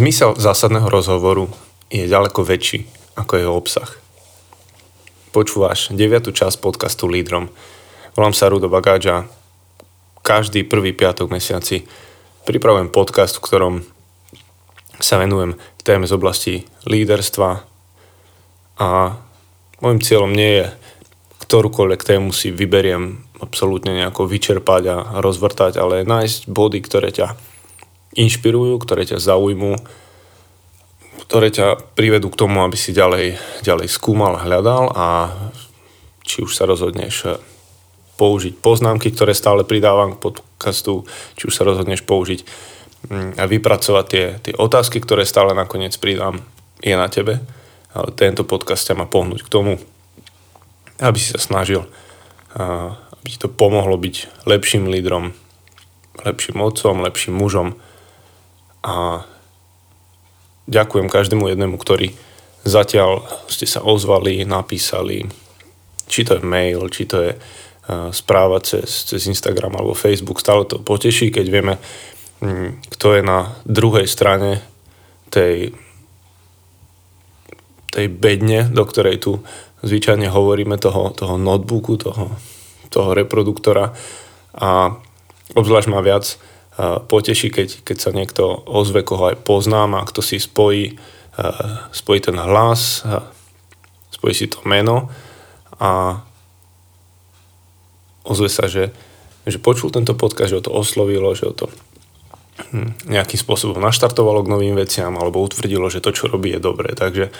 Zmysel zásadného rozhovoru je ďaleko väčší ako jeho obsah. Počúvaš 9. časť podcastu Lídrom. Volám sa Rudo Bagáča. Každý prvý piatok mesiaci pripravujem podcast, v ktorom sa venujem téme z oblasti líderstva a môjim cieľom nie je ktorúkoľvek tému si vyberiem absolútne nejako vyčerpať a rozvrtať, ale nájsť body, ktoré ťa inšpirujú, ktoré ťa zaujmú, ktoré ťa privedú k tomu, aby si ďalej, ďalej skúmal, hľadal a či už sa rozhodneš eh, použiť poznámky, ktoré stále pridávam k podcastu, či už sa rozhodneš použiť mm, a vypracovať tie, tie otázky, ktoré stále nakoniec pridám, je na tebe. Ale tento podcast ťa má pohnúť k tomu, aby si sa snažil, aby ti to pomohlo byť lepším lídrom, lepším otcom, lepším mužom, a ďakujem každému jednému, ktorý zatiaľ ste sa ozvali, napísali, či to je mail, či to je správa cez, cez Instagram alebo Facebook. Stále to poteší, keď vieme, mm, kto je na druhej strane tej, tej bedne, do ktorej tu zvyčajne hovoríme, toho, toho notebooku, toho, toho reproduktora. A obzvlášť má viac poteší, keď, keď sa niekto ozve, koho aj poznám a kto si spojí, spojí ten hlas, spojí si to meno a ozve sa, že, že počul tento podcast, že ho to oslovilo, že ho to hm, nejakým spôsobom naštartovalo k novým veciam alebo utvrdilo, že to, čo robí, je dobré. Takže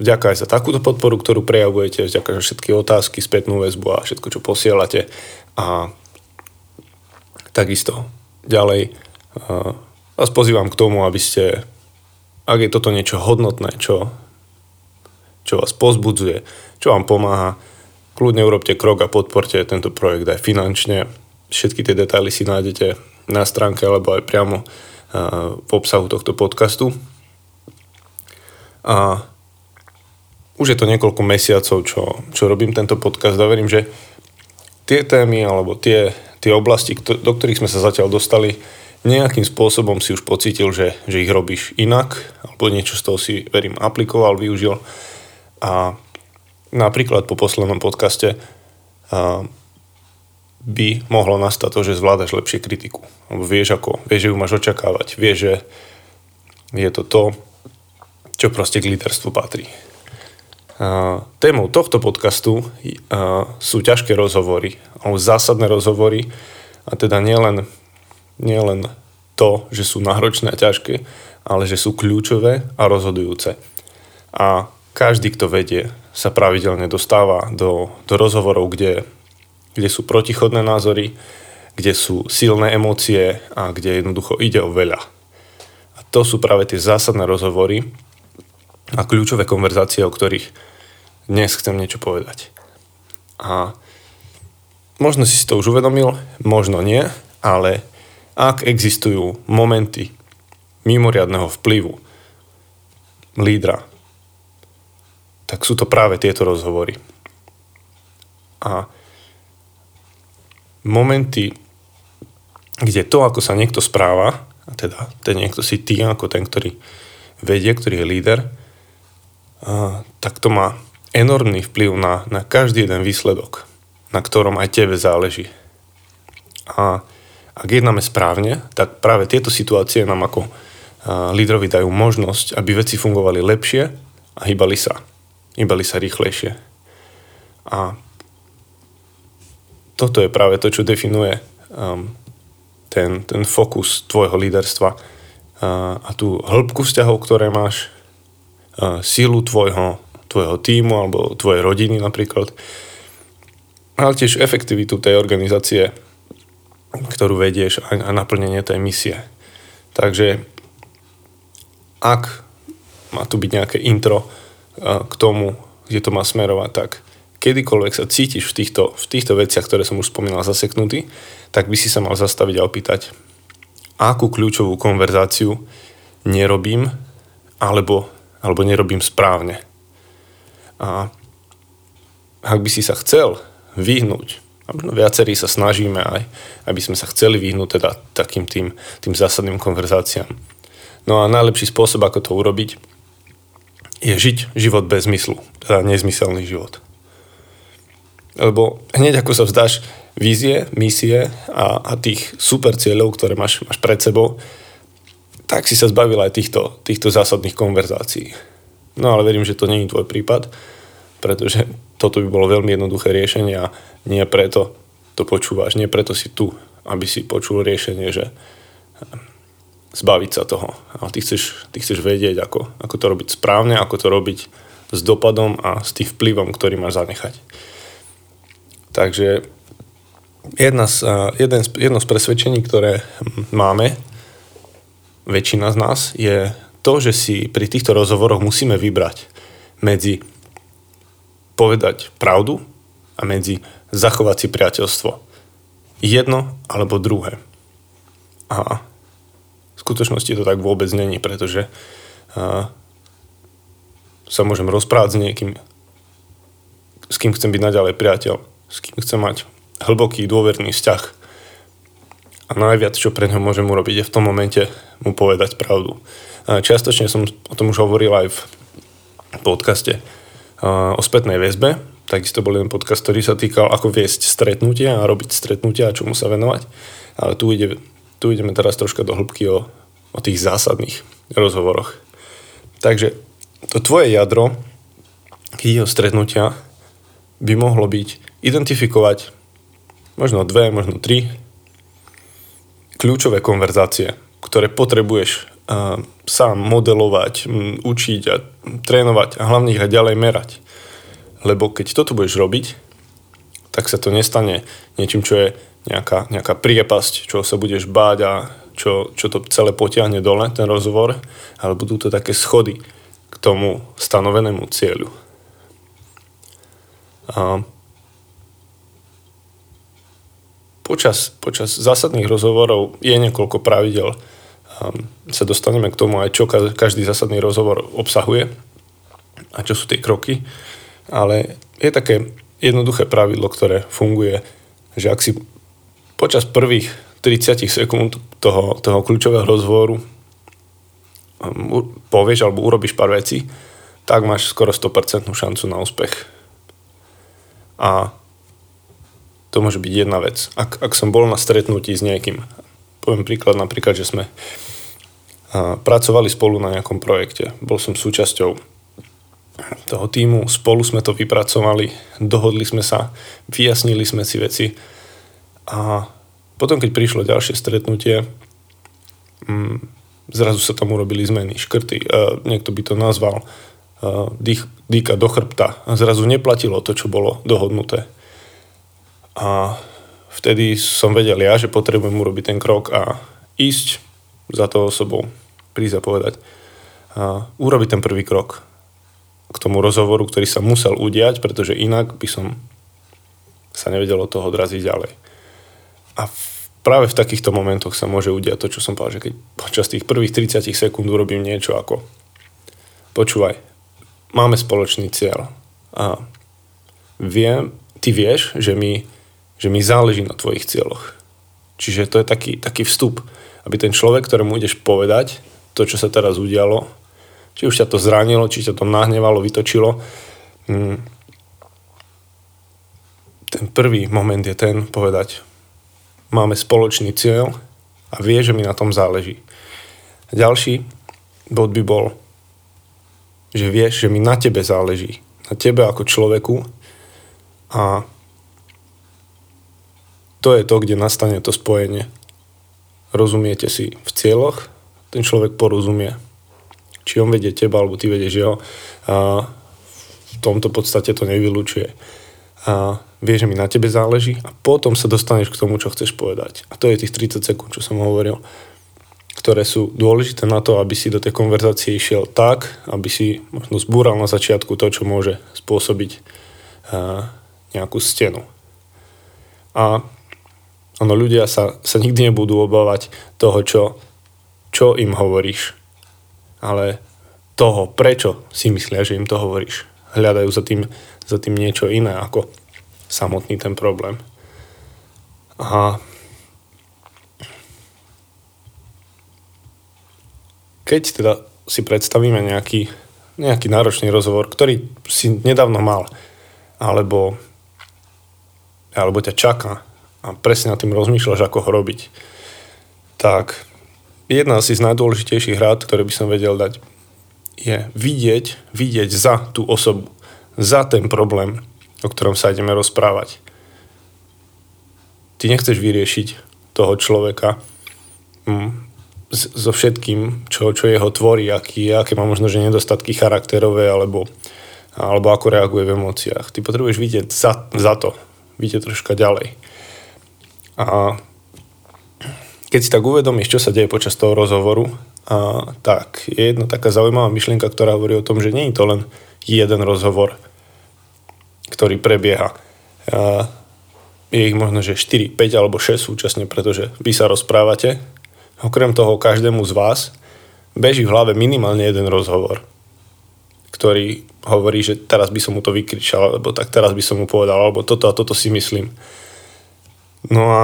vďaka aj za takúto podporu, ktorú prejavujete, vďaka za všetky otázky, spätnú väzbu a všetko, čo posielate. A takisto ďalej vás pozývam k tomu, aby ste, ak je toto niečo hodnotné, čo, čo vás pozbudzuje, čo vám pomáha, kľudne urobte krok a podporte tento projekt aj finančne. Všetky tie detaily si nájdete na stránke alebo aj priamo v obsahu tohto podcastu. A už je to niekoľko mesiacov, čo, čo robím tento podcast a verím, že tie témy alebo tie tie oblasti, do ktorých sme sa zatiaľ dostali, nejakým spôsobom si už pocítil, že, že ich robíš inak, alebo niečo z toho si, verím, aplikoval, využil. A napríklad po poslednom podcaste a, by mohlo nastať to, že zvládaš lepšie kritiku. Alebo vieš ako, vieš, že ju máš očakávať, vieš, že je to to, čo proste k líderstvu patrí. Témou tohto podcastu sú ťažké rozhovory, alebo zásadné rozhovory, a teda nielen, nielen to, že sú náročné a ťažké, ale že sú kľúčové a rozhodujúce. A každý, kto vedie, sa pravidelne dostáva do, do rozhovorov, kde, kde sú protichodné názory, kde sú silné emócie a kde jednoducho ide o veľa. A to sú práve tie zásadné rozhovory a kľúčové konverzácie, o ktorých dnes chcem niečo povedať. A možno si to už uvedomil, možno nie, ale ak existujú momenty mimoriadného vplyvu lídra, tak sú to práve tieto rozhovory. A momenty, kde to, ako sa niekto správa, a teda ten niekto si ty, ako ten, ktorý vedie, ktorý je líder, a, tak to má enormný vplyv na, na každý jeden výsledok, na ktorom aj tebe záleží. A ak jednáme správne, tak práve tieto situácie nám ako lídrovi dajú možnosť, aby veci fungovali lepšie a hýbali sa. Hýbali sa rýchlejšie. A toto je práve to, čo definuje um, ten, ten fokus tvojho líderstva uh, a tú hĺbku vzťahov, ktoré máš, uh, sílu tvojho tvojho týmu alebo tvojej rodiny napríklad, ale tiež efektivitu tej organizácie, ktorú vedieš a, a naplnenie tej misie. Takže ak má tu byť nejaké intro k tomu, kde to má smerovať, tak kedykoľvek sa cítiš v týchto, v týchto veciach, ktoré som už spomínal, zaseknutý, tak by si sa mal zastaviť a opýtať, akú kľúčovú konverzáciu nerobím alebo, alebo nerobím správne. A ak by si sa chcel vyhnúť, a možno viacerí sa snažíme aj, aby sme sa chceli vyhnúť teda takým tým, tým zásadným konverzáciám. No a najlepší spôsob, ako to urobiť, je žiť život bez zmyslu, teda nezmyselný život. Lebo hneď ako sa vzdáš vízie, misie a, a tých super cieľov, ktoré máš, máš pred sebou, tak si sa zbavil aj týchto, týchto zásadných konverzácií. No ale verím, že to je tvoj prípad, pretože toto by bolo veľmi jednoduché riešenie a nie preto to počúvaš, nie preto si tu, aby si počul riešenie, že zbaviť sa toho. Ale ty chceš, ty chceš vedieť, ako, ako to robiť správne, ako to robiť s dopadom a s tým vplyvom, ktorý máš zanechať. Takže jedna z, jeden, jedno z presvedčení, ktoré máme, väčšina z nás, je to, že si pri týchto rozhovoroch musíme vybrať medzi povedať pravdu a medzi zachovať si priateľstvo. Jedno alebo druhé. A v skutočnosti to tak vôbec není, pretože sa môžem rozprávať s niekým, s kým chcem byť naďalej priateľ, s kým chcem mať hlboký dôverný vzťah. A najviac, čo pre ňo môžem urobiť, je v tom momente mu povedať pravdu. Čiastočne som o tom už hovoril aj v podcaste o spätnej väzbe. Takisto bol jeden podcast, ktorý sa týkal, ako viesť stretnutia a robiť stretnutia a čomu sa venovať. Ale tu, ide, tu ideme teraz troška do hĺbky o, o tých zásadných rozhovoroch. Takže to tvoje jadro, keď o stretnutia, by mohlo byť identifikovať možno dve, možno tri kľúčové konverzácie, ktoré potrebuješ uh, sám modelovať, učiť a trénovať a hlavne ich aj ďalej merať. Lebo keď toto budeš robiť, tak sa to nestane niečím, čo je nejaká, nejaká priepasť, čo sa budeš báť a čo, čo to celé potiahne dole, ten rozhovor, ale budú to také schody k tomu stanovenému cieľu. A počas, počas zásadných rozhovorov je niekoľko pravidel. Um, sa dostaneme k tomu aj, čo každý zásadný rozhovor obsahuje a čo sú tie kroky. Ale je také jednoduché pravidlo, ktoré funguje, že ak si počas prvých 30 sekúnd toho, toho kľúčového rozhovoru um, povieš alebo urobíš pár vecí, tak máš skoro 100% šancu na úspech. A to môže byť jedna vec. Ak, ak som bol na stretnutí s niekým, poviem príklad napríklad, že sme pracovali spolu na nejakom projekte. Bol som súčasťou toho týmu, spolu sme to vypracovali, dohodli sme sa, vyjasnili sme si veci a potom, keď prišlo ďalšie stretnutie, mm, zrazu sa tam urobili zmeny, škrty, niekto by to nazval dých, dýka do chrbta zrazu neplatilo to, čo bolo dohodnuté. A vtedy som vedel ja, že potrebujem urobiť ten krok a ísť za tou osobou, prísť a povedať. A urobiť ten prvý krok k tomu rozhovoru, ktorý sa musel udiať, pretože inak by som sa nevedel od toho odraziť ďalej. A v, práve v takýchto momentoch sa môže udiať to, čo som povedal, že keď počas tých prvých 30 sekúnd urobím niečo ako počúvaj, máme spoločný cieľ a viem, ty vieš, že my že mi záleží na tvojich cieľoch. Čiže to je taký, taký vstup, aby ten človek, ktorému ideš povedať to, čo sa teraz udialo, či už ťa to zranilo, či ťa to nahnevalo, vytočilo, mm, ten prvý moment je ten povedať, máme spoločný cieľ a vie, že mi na tom záleží. Ďalší bod by bol, že vieš, že mi na tebe záleží. Na tebe ako človeku a to je to, kde nastane to spojenie. Rozumiete si v cieľoch, ten človek porozumie. Či on vedie teba, alebo ty vedieš jeho. A v tomto podstate to nevylučuje. A vie, že mi na tebe záleží a potom sa dostaneš k tomu, čo chceš povedať. A to je tých 30 sekúnd, čo som hovoril, ktoré sú dôležité na to, aby si do tej konverzácie išiel tak, aby si možno zbúral na začiatku to, čo môže spôsobiť nejakú stenu. A ono, ľudia sa, sa nikdy nebudú obávať toho, čo, čo im hovoríš, ale toho, prečo si myslia, že im to hovoríš. Hľadajú za tým, za tým niečo iné ako samotný ten problém. A keď teda si predstavíme nejaký, nejaký náročný rozhovor, ktorý si nedávno mal, alebo, alebo ťa čaká a presne nad tým rozmýšľaš, ako ho robiť, tak jedna z najdôležitejších rád, ktoré by som vedel dať, je vidieť, vidieť za tú osobu, za ten problém, o ktorom sa ideme rozprávať. Ty nechceš vyriešiť toho človeka, mm, so všetkým, čo, čo jeho tvorí, aký, aké má možno že nedostatky charakterové alebo, alebo ako reaguje v emóciách. Ty potrebuješ vidieť za, za to, vidieť troška ďalej. A keď si tak uvedomíš, čo sa deje počas toho rozhovoru, a, tak je jedna taká zaujímavá myšlienka, ktorá hovorí o tom, že nie je to len jeden rozhovor, ktorý prebieha. A, je ich možno, že 4, 5 alebo 6 súčasne, pretože vy sa rozprávate Okrem toho každému z vás beží v hlave minimálne jeden rozhovor, ktorý hovorí, že teraz by som mu to vykričal, alebo tak teraz by som mu povedal, alebo toto a toto si myslím. No a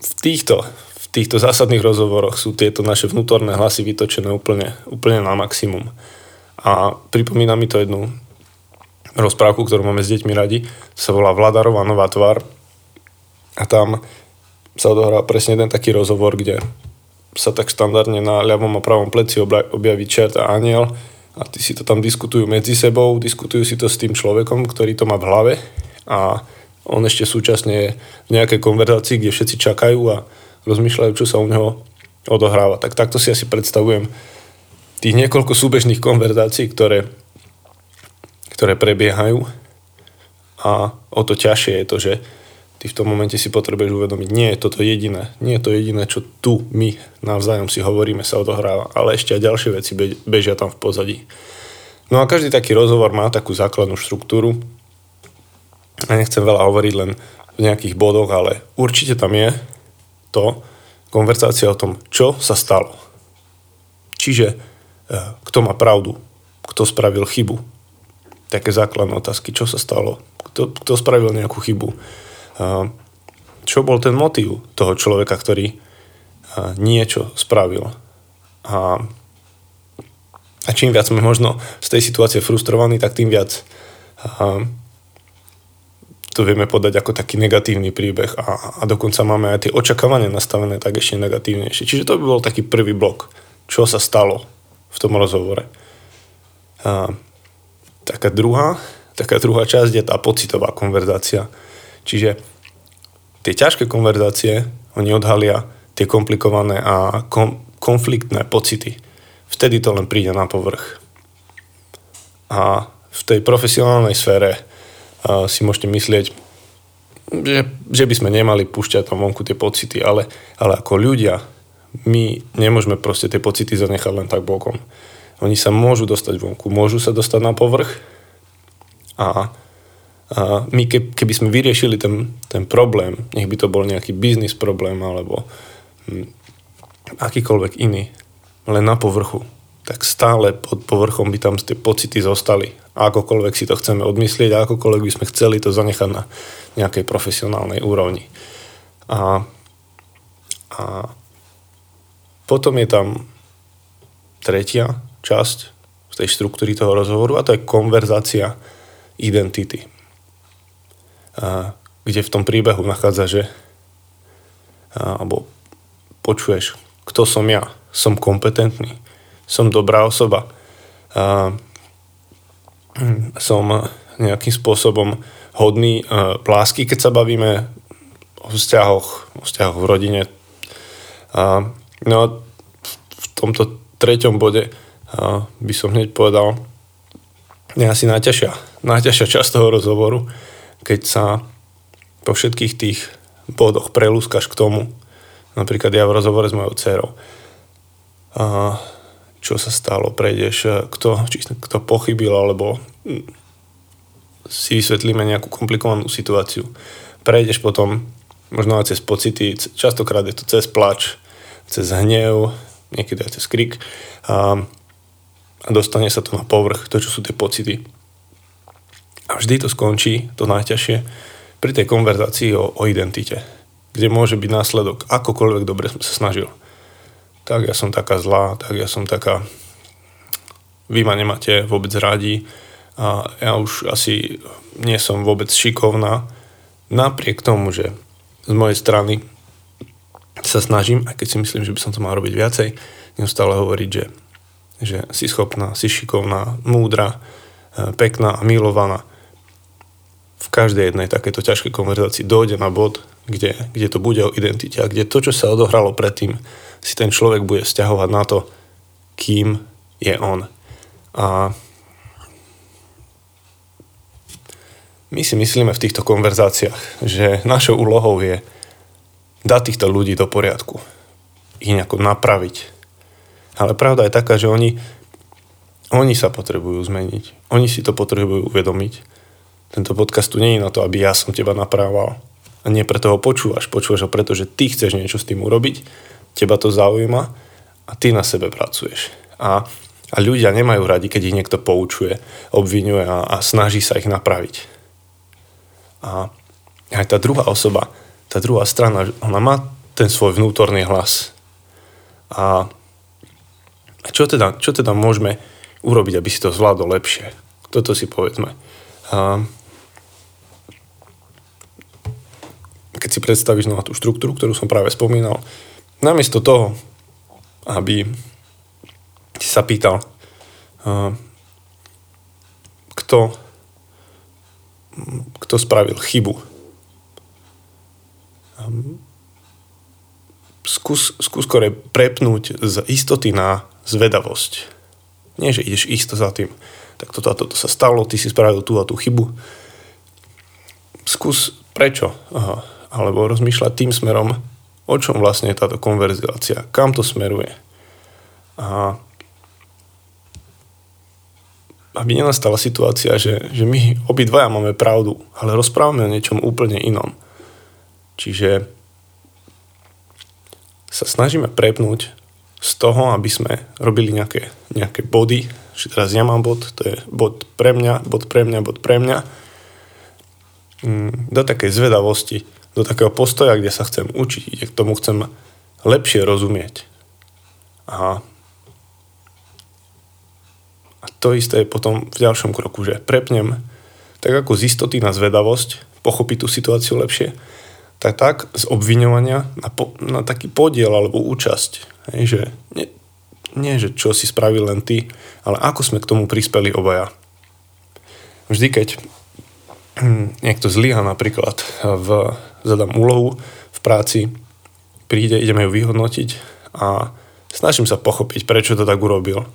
v týchto, v týchto zásadných rozhovoroch sú tieto naše vnútorné hlasy vytočené úplne, úplne na maximum. A pripomína mi to jednu rozprávku, ktorú máme s deťmi radi, sa volá Vladarová nová tvár. A tam sa odohrá presne jeden taký rozhovor, kde sa tak štandardne na ľavom a pravom pleci objaví čert a aniel a ty si to tam diskutujú medzi sebou, diskutujú si to s tým človekom, ktorý to má v hlave a on ešte súčasne je v nejakej konverzácii, kde všetci čakajú a rozmýšľajú, čo sa u neho odohráva. Tak takto si asi predstavujem tých niekoľko súbežných konverzácií, ktoré, ktoré prebiehajú a o to ťažšie je to, že ty v tom momente si potrebuješ uvedomiť, nie je toto jediné, nie je to jediné, čo tu my navzájom si hovoríme, sa odohráva, ale ešte aj ďalšie veci bežia tam v pozadí. No a každý taký rozhovor má takú základnú štruktúru a nechcem veľa hovoriť len v nejakých bodoch, ale určite tam je to, konverzácia o tom, čo sa stalo. Čiže e, kto má pravdu, kto spravil chybu. Také základné otázky, čo sa stalo, kto, kto spravil nejakú chybu čo bol ten motív toho človeka, ktorý niečo spravil. A, a čím viac sme možno z tej situácie frustrovaní, tak tým viac to vieme podať ako taký negatívny príbeh a, a dokonca máme aj tie očakávania nastavené tak ešte negatívnejšie. Čiže to by bol taký prvý blok, čo sa stalo v tom rozhovore. A, taká druhá, taká druhá časť je tá pocitová konverzácia Čiže tie ťažké konverzácie, oni odhalia tie komplikované a kom, konfliktné pocity. Vtedy to len príde na povrch. A v tej profesionálnej sfére si môžete myslieť, že, že by sme nemali púšťať tam vonku tie pocity, ale, ale ako ľudia, my nemôžeme proste tie pocity zanechať len tak bokom. Oni sa môžu dostať vonku, môžu sa dostať na povrch a a my keby sme vyriešili ten, ten problém, nech by to bol nejaký biznis problém alebo hm, akýkoľvek iný, len na povrchu, tak stále pod povrchom by tam tie pocity zostali. A akokoľvek si to chceme odmyslieť a akokoľvek by sme chceli to zanechať na nejakej profesionálnej úrovni. A, a potom je tam tretia časť z tej štruktúry toho rozhovoru a to je konverzácia identity a, kde v tom príbehu nachádza, že a, alebo počuješ, kto som ja, som kompetentný, som dobrá osoba, a, som nejakým spôsobom hodný a, lásky, keď sa bavíme o vzťahoch, o vzťahoch v rodine. A, no a v tomto treťom bode a, by som hneď povedal, je asi najťažšia, najťažšia časť toho rozhovoru, keď sa po všetkých tých bodoch prelúskaš k tomu, napríklad ja v rozhovore s mojou dcerou, čo sa stalo, prejdeš, kto, či, kto pochybil, alebo si vysvetlíme nejakú komplikovanú situáciu. Prejdeš potom možno aj cez pocity, častokrát je to cez plač, cez hnev, niekedy aj cez krik a, a dostane sa to na povrch, to, čo sú tie pocity. A vždy to skončí, to najťažšie, pri tej konverzácii o, o identite, kde môže byť následok, akokoľvek dobre som sa snažil. Tak ja som taká zlá, tak ja som taká, vy ma nemáte vôbec radi a ja už asi nie som vôbec šikovná. Napriek tomu, že z mojej strany sa snažím, aj keď si myslím, že by som to mal robiť viacej, neustále hovoriť, že, že si schopná, si šikovná, múdra, e, pekná a milovaná. V každej jednej takéto ťažkej konverzácii dojde na bod, kde, kde to bude o identite a kde to, čo sa odohralo predtým, si ten človek bude vzťahovať na to, kým je on. A my si myslíme v týchto konverzáciách, že našou úlohou je dať týchto ľudí do poriadku. Ich nejako napraviť. Ale pravda je taká, že oni, oni sa potrebujú zmeniť. Oni si to potrebujú uvedomiť. Tento podcast tu nie je na to, aby ja som teba naprával. A nie preto ho počúvaš. Počúvaš ho preto, že ty chceš niečo s tým urobiť, teba to zaujíma a ty na sebe pracuješ. A, a ľudia nemajú radi, keď ich niekto poučuje, obvinuje a, a snaží sa ich napraviť. A aj tá druhá osoba, tá druhá strana, ona má ten svoj vnútorný hlas. A čo teda, čo teda môžeme urobiť, aby si to zvládol lepšie? Toto si povedzme. A keď si predstavíš na tú štruktúru, ktorú som práve spomínal, namiesto toho, aby si sa pýtal, kto, kto spravil chybu, skús, skús skore prepnúť z istoty na zvedavosť. Nie, že ideš isto za tým. Tak toto a toto sa stalo, ty si spravil tú a tú chybu. Skús prečo. Aha. Alebo rozmýšľať tým smerom, o čom vlastne je táto konverzácia, kam to smeruje. A aby nenastala situácia, že, že my obidvaja máme pravdu, ale rozprávame o niečom úplne inom. Čiže sa snažíme prepnúť z toho, aby sme robili nejaké, nejaké body, že teraz ja mám bod, to je bod pre mňa, bod pre mňa, bod pre mňa, mm, do takej zvedavosti, do takého postoja, kde sa chcem učiť, kde k tomu chcem lepšie rozumieť. A, a to isté je potom v ďalšom kroku, že prepnem tak ako z istoty na zvedavosť, pochopiť tú situáciu lepšie, tak tak z obviňovania na, po, na taký podiel alebo účasť. Hej, že nie, nie, že čo si spravil len ty, ale ako sme k tomu prispeli obaja. Vždy, keď niekto zlyha napríklad v, zadám úlohu v práci, príde, ideme ju vyhodnotiť a snažím sa pochopiť, prečo to tak urobil.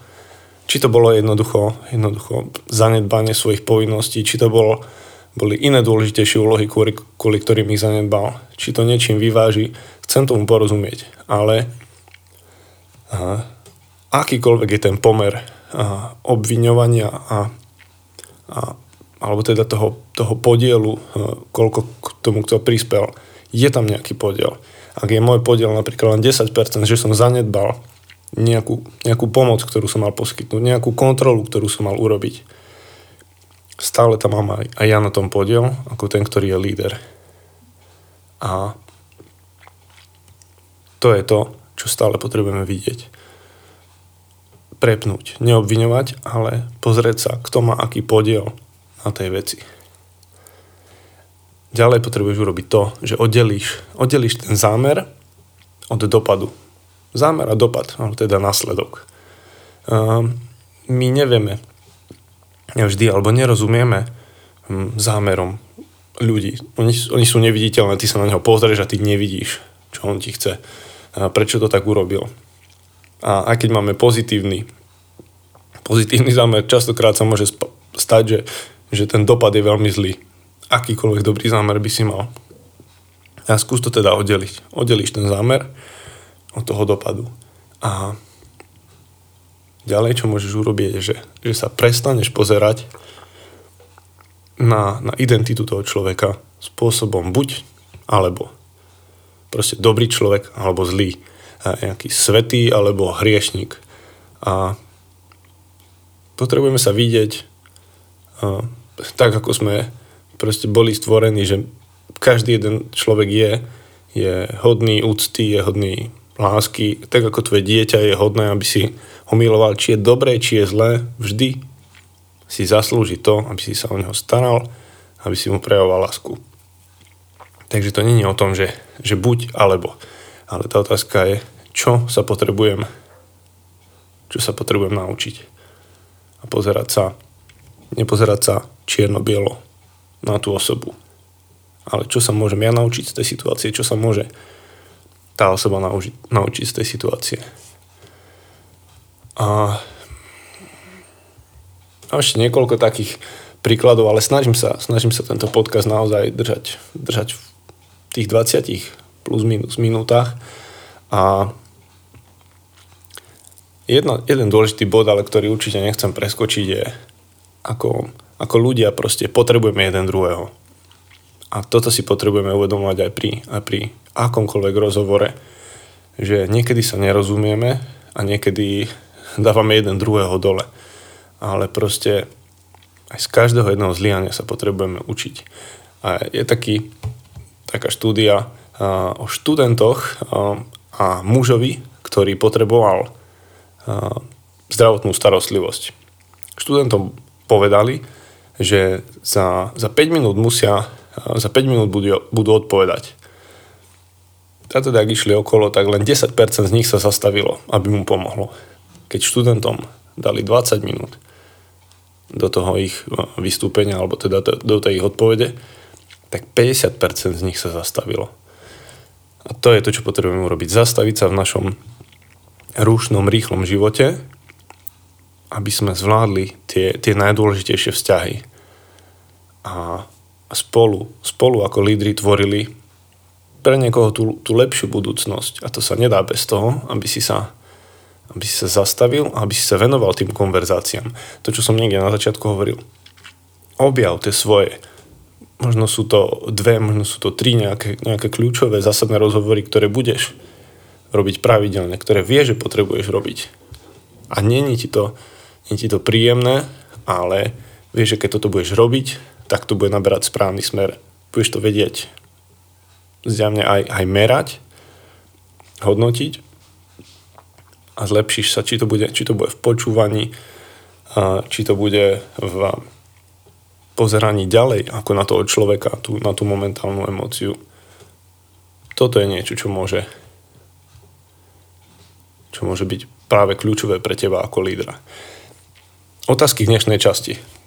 Či to bolo jednoducho, jednoducho zanedbanie svojich povinností, či to bolo boli iné dôležitejšie úlohy, kvôli, kvôli ktorým ich zanedbal. Či to niečím vyváži, chcem tomu porozumieť. Ale aha, akýkoľvek je ten pomer aha, obviňovania a, a, alebo teda toho, toho podielu, aha, koľko k tomu kto prispel, je tam nejaký podiel. Ak je môj podiel napríklad len 10%, že som zanedbal nejakú, nejakú pomoc, ktorú som mal poskytnúť, nejakú kontrolu, ktorú som mal urobiť, stále tam mám aj, aj ja na tom podiel, ako ten, ktorý je líder. A to je to, čo stále potrebujeme vidieť. Prepnúť, neobviňovať, ale pozrieť sa, kto má aký podiel na tej veci. Ďalej potrebuješ urobiť to, že oddelíš, oddelíš ten zámer od dopadu. Zámer a dopad, ale teda následok. Uh, my nevieme, vždy alebo nerozumieme hm, zámerom ľudí. Oni, oni sú neviditeľné, ty sa na neho pozrieš a ty nevidíš, čo on ti chce. Prečo to tak urobil. A aj keď máme pozitívny, pozitívny zámer, častokrát sa môže stať, že, že ten dopad je veľmi zlý. Akýkoľvek dobrý zámer by si mal. A skús to teda oddeliť. Oddelíš ten zámer od toho dopadu. A Ďalej, čo môžeš urobiť, je, že, že sa prestaneš pozerať na, na identitu toho človeka spôsobom buď alebo proste dobrý človek alebo zlý, a nejaký svetý alebo hriešnik. A potrebujeme sa vidieť tak, ako sme proste boli stvorení, že každý jeden človek je, je hodný úcty, je hodný lásky, tak ako tvoje dieťa je hodné, aby si ho miloval, či je dobré, či je zlé, vždy si zaslúži to, aby si sa o neho staral, aby si mu prejavoval lásku. Takže to je o tom, že, že buď alebo. Ale tá otázka je, čo sa potrebujem čo sa potrebujem naučiť. A pozerať sa, nepozerať sa čierno-bielo na tú osobu. Ale čo sa môžem ja naučiť z tej situácie, čo sa môže tá osoba naučiť, naučiť z tej situácie. A, a ešte niekoľko takých príkladov, ale snažím sa, snažím sa tento podcast naozaj držať, držať v tých 20 plus minus minútach a Jedno, jeden dôležitý bod, ale ktorý určite nechcem preskočiť je, ako, ako ľudia proste potrebujeme jeden druhého. A toto si potrebujeme uvedomovať aj pri, aj pri akomkoľvek rozhovore, že niekedy sa nerozumieme a niekedy dávame jeden druhého dole. Ale proste aj z každého jedného zlyhania sa potrebujeme učiť. A je taký, taká štúdia o študentoch a mužovi, ktorý potreboval zdravotnú starostlivosť. Študentom povedali, že za, za 5 minút musia, za 5 minút budú, budú odpovedať. A teda, ak išli okolo, tak len 10% z nich sa zastavilo, aby mu pomohlo. Keď študentom dali 20 minút do toho ich vystúpenia, alebo teda do tej ich odpovede, tak 50% z nich sa zastavilo. A to je to, čo potrebujeme urobiť. Zastaviť sa v našom rušnom, rýchlom živote, aby sme zvládli tie, tie najdôležitejšie vzťahy. A spolu, spolu ako lídry tvorili pre niekoho tú, tú lepšiu budúcnosť. A to sa nedá bez toho, aby si sa aby si sa zastavil a aby si sa venoval tým konverzáciám. To, čo som niekde na začiatku hovoril. Objav tie svoje. Možno sú to dve, možno sú to tri nejaké, nejaké kľúčové zásadné rozhovory, ktoré budeš robiť pravidelne, ktoré vie, že potrebuješ robiť. A není ti to, nie ti to príjemné, ale vieš, že keď toto budeš robiť, tak to bude naberať správny smer. Budeš to vedieť zjavne aj, aj merať, hodnotiť a zlepšíš sa, či to bude, či to bude v počúvaní, či to bude v pozeraní ďalej ako na toho človeka, tú, na tú momentálnu emóciu. Toto je niečo, čo môže čo môže byť práve kľúčové pre teba ako lídra. Otázky k dnešnej časti.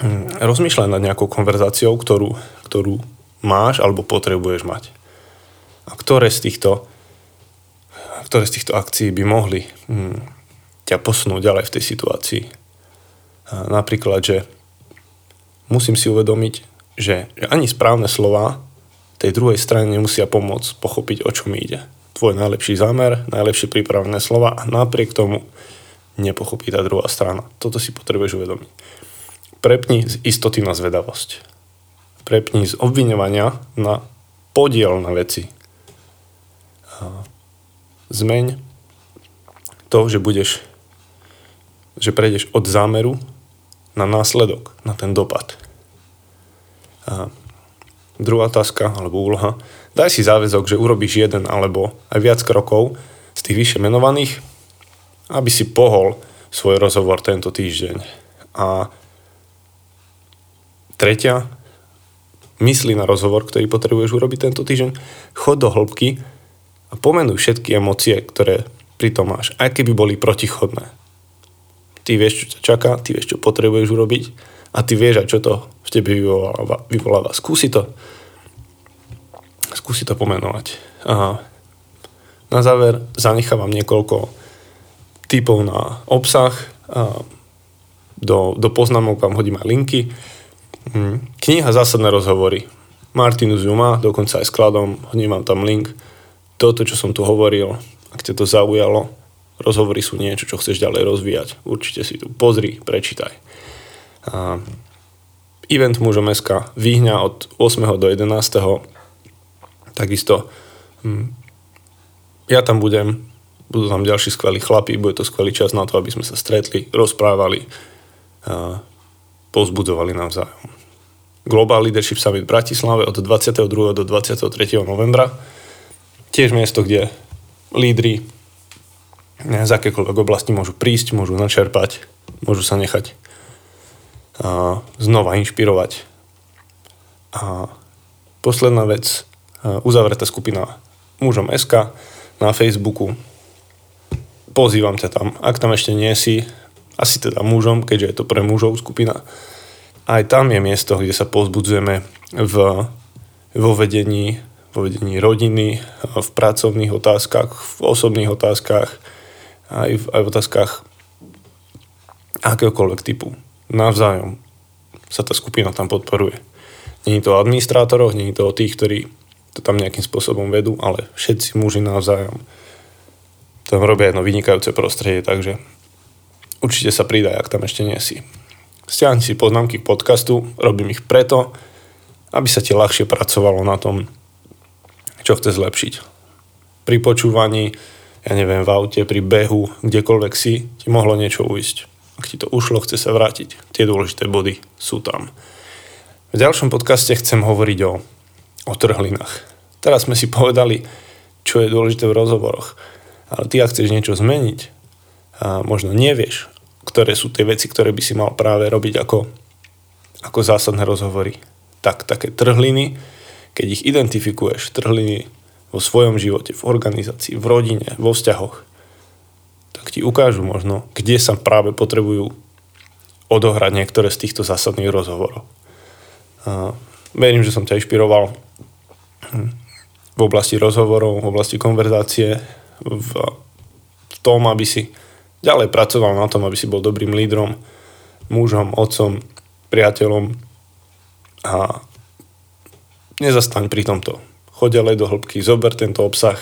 Mm, rozmýšľaj nad nejakou konverzáciou, ktorú, ktorú máš alebo potrebuješ mať. A ktoré z týchto, ktoré z týchto akcií by mohli hm, ťa posunúť ďalej v tej situácii. A napríklad, že musím si uvedomiť, že, že ani správne slova tej druhej strane nemusia pomôcť pochopiť, o čo mi ide tvoj najlepší zámer, najlepšie pripravené slova a napriek tomu nepochopí tá druhá strana. Toto si potrebuješ uvedomiť. Prepni z istoty na zvedavosť. Prepni z obviňovania na podiel na veci. Zmeň to, že budeš že prejdeš od zámeru na následok, na ten dopad. A druhá otázka alebo úloha Daj si záväzok, že urobíš jeden alebo aj viac krokov z tých vyššie menovaných, aby si pohol svoj rozhovor tento týždeň. A tretia, myslí na rozhovor, ktorý potrebuješ urobiť tento týždeň, chod do hĺbky a pomenuj všetky emócie, ktoré pri tom máš, aj keby boli protichodné. Ty vieš, čo ťa čaká, ty vieš, čo potrebuješ urobiť a ty vieš, čo to v tebe vyvoláva. vyvoláva. Skúsi to skúsi to pomenovať. A na záver zanechávam niekoľko typov na obsah. A do, do poznámok vám hodím aj linky. Hm, kniha Zásadné rozhovory. Martinus ju má, dokonca aj skladom, vám tam link. Toto, čo som tu hovoril, ak te to zaujalo, rozhovory sú niečo, čo chceš ďalej rozvíjať. Určite si tu pozri, prečítaj. A event mužom SK výhňa od 8. do 11 takisto hm, ja tam budem, budú tam ďalší skvelí chlapí, bude to skvelý čas na to, aby sme sa stretli, rozprávali, pozbudzovali navzájom. Global Leadership Summit v Bratislave od 22. do 23. novembra. Tiež miesto, kde lídry z akékoľvek oblasti môžu prísť, môžu načerpať, môžu sa nechať a, znova inšpirovať. A posledná vec, uzavretá skupina mužom SK na Facebooku. Pozývam ťa tam, ak tam ešte nie si, asi teda mužom, keďže je to pre mužov skupina. Aj tam je miesto, kde sa pozbudzujeme v, vo vedení vo vedení rodiny, v pracovných otázkach, v osobných otázkach, aj v, aj v otázkach akéhokoľvek typu. Navzájom sa tá skupina tam podporuje. Není to o administrátoroch, není to o tých, ktorí to tam nejakým spôsobom vedú, ale všetci muži navzájom tam robia jedno vynikajúce prostredie, takže určite sa pridaj, ak tam ešte nie si. Stiahni si poznámky k podcastu, robím ich preto, aby sa ti ľahšie pracovalo na tom, čo chce zlepšiť. Pri počúvaní, ja neviem, v aute, pri behu, kdekoľvek si, ti mohlo niečo ujsť. Ak ti to ušlo, chce sa vrátiť. Tie dôležité body sú tam. V ďalšom podcaste chcem hovoriť o, o trhlinách. Teraz sme si povedali, čo je dôležité v rozhovoroch. Ale ty, ak chceš niečo zmeniť, možno nevieš, ktoré sú tie veci, ktoré by si mal práve robiť ako, ako zásadné rozhovory, tak také trhliny, keď ich identifikuješ, trhliny vo svojom živote, v organizácii, v rodine, vo vzťahoch, tak ti ukážu možno, kde sa práve potrebujú odohrať niektoré z týchto zásadných rozhovorov. A verím, že som ťa inšpiroval v oblasti rozhovorov, v oblasti konverzácie, v tom, aby si ďalej pracoval na tom, aby si bol dobrým lídrom, mužom, otcom, priateľom a nezastaň pri tomto. Choď ďalej do hĺbky, zober tento obsah.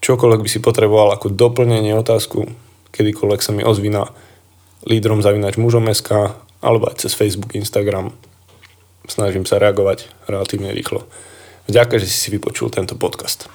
Čokoľvek by si potreboval ako doplnenie otázku, kedykoľvek sa mi ozvína lídrom zavinač mužom SK, alebo aj cez Facebook, Instagram. Snažím sa reagovať relatívne rýchlo. Vďaka, že si si vypočul tento podcast.